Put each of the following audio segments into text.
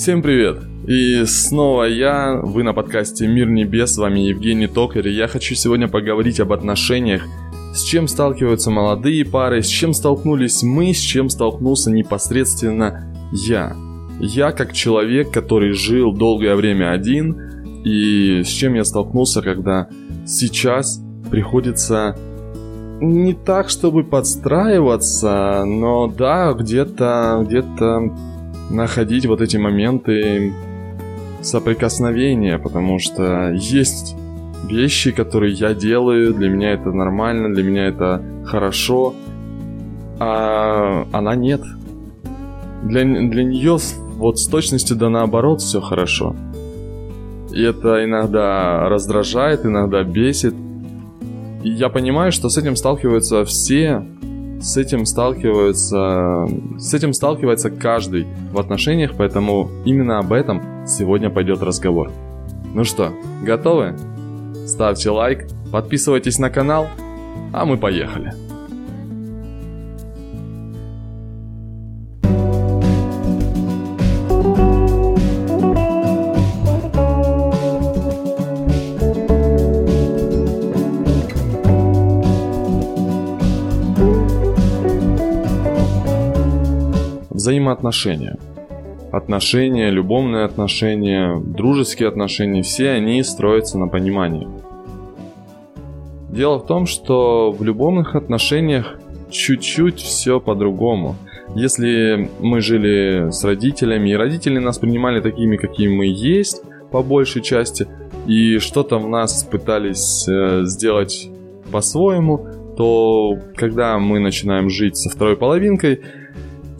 Всем привет! И снова я, вы на подкасте «Мир небес», с вами Евгений Токарь, и я хочу сегодня поговорить об отношениях, с чем сталкиваются молодые пары, с чем столкнулись мы, с чем столкнулся непосредственно я. Я как человек, который жил долгое время один, и с чем я столкнулся, когда сейчас приходится не так, чтобы подстраиваться, но да, где-то где-то находить вот эти моменты соприкосновения, потому что есть вещи, которые я делаю, для меня это нормально, для меня это хорошо, а она нет. Для, для нее вот с точностью да наоборот все хорошо. И это иногда раздражает, иногда бесит. И я понимаю, что с этим сталкиваются все, с этим сталкиваются, с этим сталкивается каждый в отношениях, поэтому именно об этом сегодня пойдет разговор. Ну что, готовы? Ставьте лайк, подписывайтесь на канал, а мы поехали. Взаимоотношения. Отношения, любовные отношения, дружеские отношения, все они строятся на понимании. Дело в том, что в любовных отношениях чуть-чуть все по-другому. Если мы жили с родителями, и родители нас принимали такими, какими мы есть, по большей части, и что-то в нас пытались э, сделать по-своему, то когда мы начинаем жить со второй половинкой,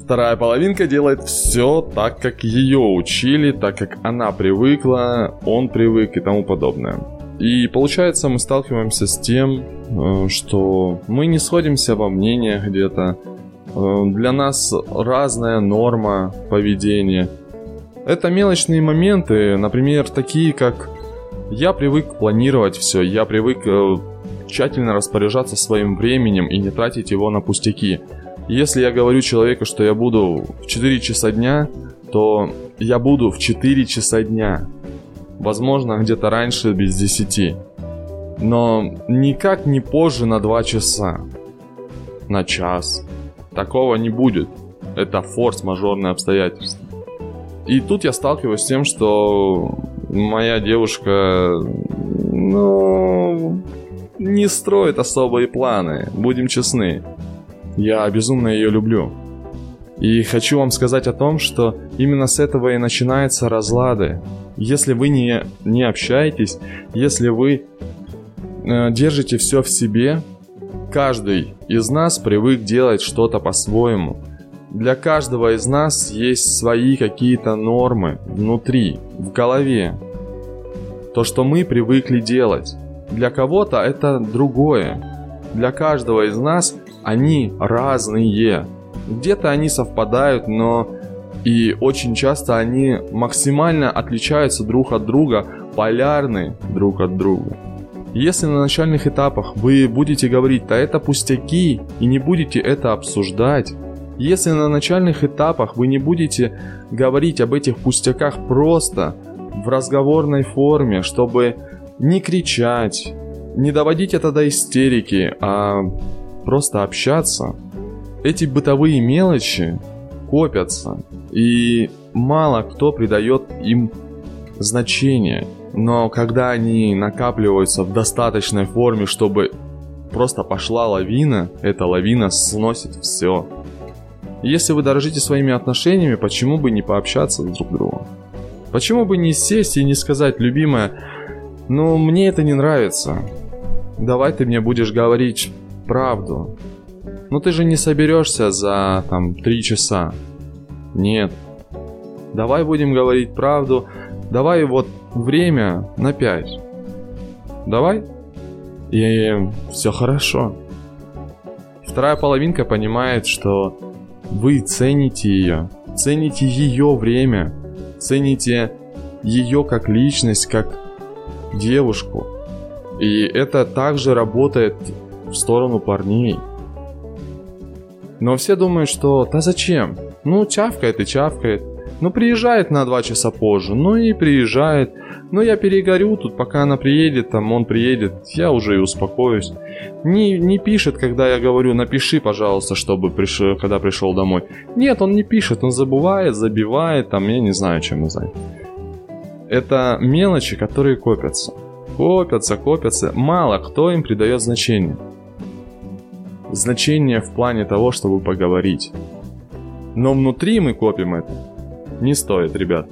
Вторая половинка делает все так, как ее учили, так как она привыкла, он привык и тому подобное. И получается, мы сталкиваемся с тем, э, что мы не сходимся во мнениях где-то. Э, для нас разная норма поведения. Это мелочные моменты, например, такие как я привык планировать все, я привык э, тщательно распоряжаться своим временем и не тратить его на пустяки. Если я говорю человеку, что я буду в 4 часа дня, то я буду в 4 часа дня. Возможно, где-то раньше без 10. Но никак не позже на 2 часа. На час. Такого не будет. Это форс-мажорные обстоятельства. И тут я сталкиваюсь с тем, что моя девушка, ну, не строит особые планы, будем честны. Я безумно ее люблю. И хочу вам сказать о том, что именно с этого и начинаются разлады. Если вы не, не общаетесь, если вы э, держите все в себе, каждый из нас привык делать что-то по-своему. Для каждого из нас есть свои какие-то нормы внутри, в голове. То, что мы привыкли делать. Для кого-то это другое. Для каждого из нас они разные. Где-то они совпадают, но и очень часто они максимально отличаются друг от друга, полярны друг от друга. Если на начальных этапах вы будете говорить, да это пустяки, и не будете это обсуждать, если на начальных этапах вы не будете говорить об этих пустяках просто в разговорной форме, чтобы не кричать, не доводить это до истерики, а просто общаться, эти бытовые мелочи копятся, и мало кто придает им значение. Но когда они накапливаются в достаточной форме, чтобы просто пошла лавина, эта лавина сносит все. Если вы дорожите своими отношениями, почему бы не пообщаться друг с другом? Почему бы не сесть и не сказать, любимая, ну мне это не нравится. Давай ты мне будешь говорить правду. Но ты же не соберешься за там три часа. Нет. Давай будем говорить правду. Давай вот время на пять. Давай. И все хорошо. Вторая половинка понимает, что вы цените ее, цените ее время, цените ее как личность, как девушку. И это также работает в сторону парней. Но все думают, что да зачем? Ну, чавкает и чавкает. Ну, приезжает на два часа позже, ну и приезжает. Ну, я перегорю тут, пока она приедет, там, он приедет, я уже и успокоюсь. Не, не пишет, когда я говорю, напиши, пожалуйста, чтобы пришел, когда пришел домой. Нет, он не пишет, он забывает, забивает, там, я не знаю, чем он. Это мелочи, которые копятся. Копятся, копятся. Мало кто им придает значение. Значение в плане того, чтобы поговорить. Но внутри мы копим это. Не стоит, ребят.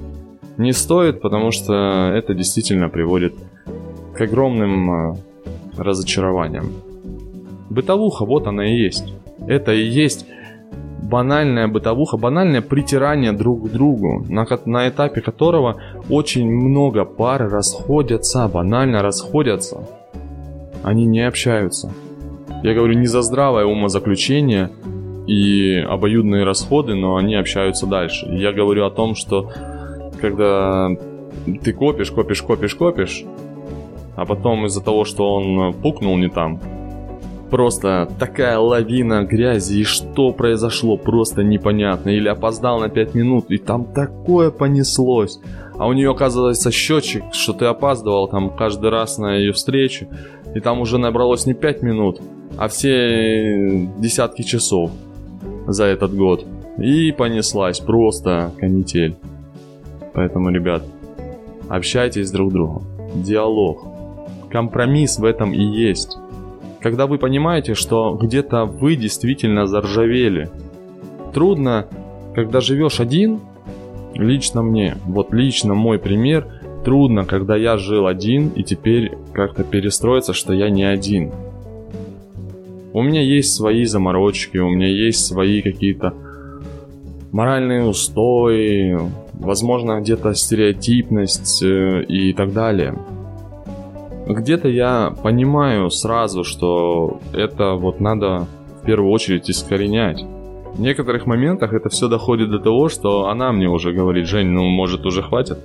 Не стоит, потому что это действительно приводит к огромным э, разочарованиям. Бытовуха, вот она и есть. Это и есть банальная бытовуха, банальное притирание друг к другу, на, на этапе которого очень много пар расходятся, банально расходятся. Они не общаются. Я говорю не за здравое умозаключение и обоюдные расходы, но они общаются дальше. Я говорю о том, что когда ты копишь, копишь, копишь, копишь, а потом из-за того, что он пукнул не там, Просто такая лавина грязи, и что произошло, просто непонятно. Или опоздал на 5 минут, и там такое понеслось. А у нее, оказывается, счетчик, что ты опаздывал там каждый раз на ее встречу. И там уже набралось не 5 минут, а все десятки часов за этот год. И понеслась просто канитель. Поэтому, ребят, общайтесь друг с другом. Диалог. Компромисс в этом и есть когда вы понимаете, что где-то вы действительно заржавели. Трудно, когда живешь один, лично мне, вот лично мой пример, трудно, когда я жил один и теперь как-то перестроиться, что я не один. У меня есть свои заморочки, у меня есть свои какие-то моральные устои, возможно, где-то стереотипность э, и так далее где-то я понимаю сразу, что это вот надо в первую очередь искоренять. В некоторых моментах это все доходит до того, что она мне уже говорит, Жень, ну может уже хватит.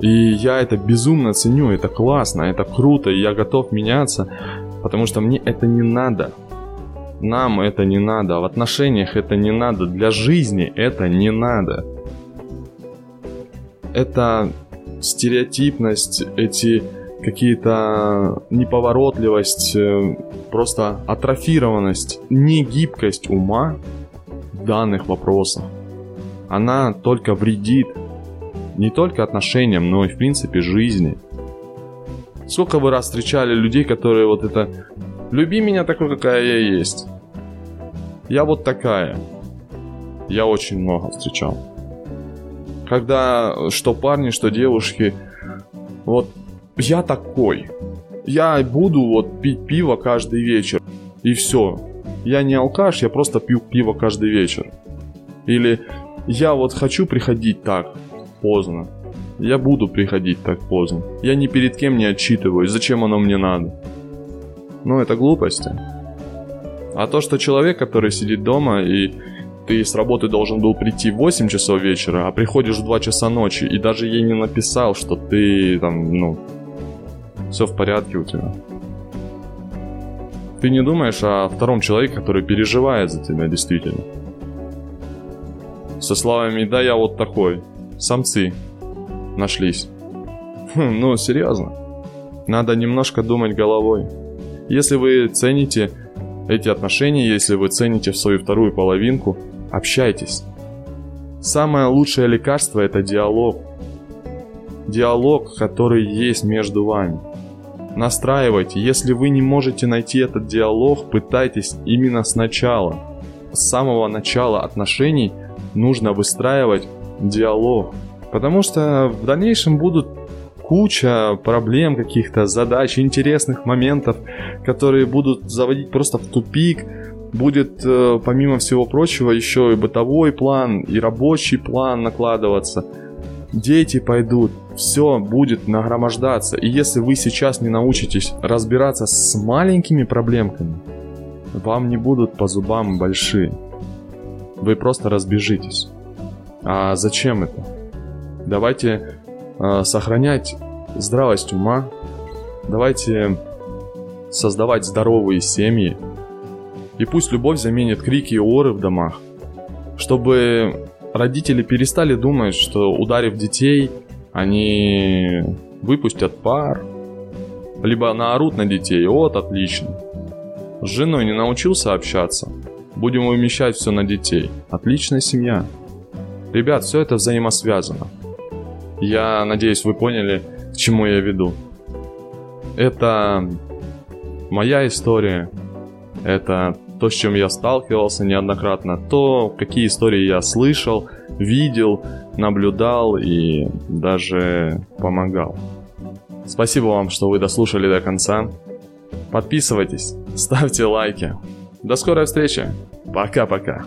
И я это безумно ценю, это классно, это круто, и я готов меняться, потому что мне это не надо. Нам это не надо, в отношениях это не надо, для жизни это не надо. Это стереотипность, эти какие-то неповоротливость, э, просто атрофированность, негибкость ума в данных вопросах. Она только вредит не только отношениям, но и в принципе жизни. Сколько вы раз встречали людей, которые вот это «люби меня такой, какая я есть». Я вот такая. Я очень много встречал когда что парни, что девушки, вот я такой. Я буду вот пить пиво каждый вечер. И все. Я не алкаш, я просто пью пиво каждый вечер. Или я вот хочу приходить так поздно. Я буду приходить так поздно. Я ни перед кем не отчитываюсь, зачем оно мне надо. Ну, это глупости. А то, что человек, который сидит дома и ты с работы должен был прийти в 8 часов вечера, а приходишь в 2 часа ночи, и даже ей не написал, что ты там, ну, все в порядке у тебя. Ты не думаешь о втором человеке, который переживает за тебя действительно. Со словами «да, я вот такой». Самцы нашлись. Хм, ну, серьезно. Надо немножко думать головой. Если вы цените эти отношения, если вы цените свою вторую половинку, Общайтесь. Самое лучшее лекарство – это диалог. Диалог, который есть между вами. Настраивайте. Если вы не можете найти этот диалог, пытайтесь именно сначала. С самого начала отношений нужно выстраивать диалог. Потому что в дальнейшем будут куча проблем каких-то, задач, интересных моментов, которые будут заводить просто в тупик, будет, э, помимо всего прочего, еще и бытовой план, и рабочий план накладываться. Дети пойдут, все будет нагромождаться. И если вы сейчас не научитесь разбираться с маленькими проблемками, вам не будут по зубам большие. Вы просто разбежитесь. А зачем это? Давайте э, сохранять здравость ума. Давайте создавать здоровые семьи, и пусть любовь заменит крики и оры в домах, чтобы родители перестали думать, что ударив детей, они выпустят пар, либо наорут на детей, вот отлично. С женой не научился общаться, будем умещать все на детей. Отличная семья. Ребят, все это взаимосвязано. Я надеюсь, вы поняли, к чему я веду. Это моя история, это то, с чем я сталкивался неоднократно, то, какие истории я слышал, видел, наблюдал и даже помогал. Спасибо вам, что вы дослушали до конца. Подписывайтесь, ставьте лайки. До скорой встречи. Пока-пока.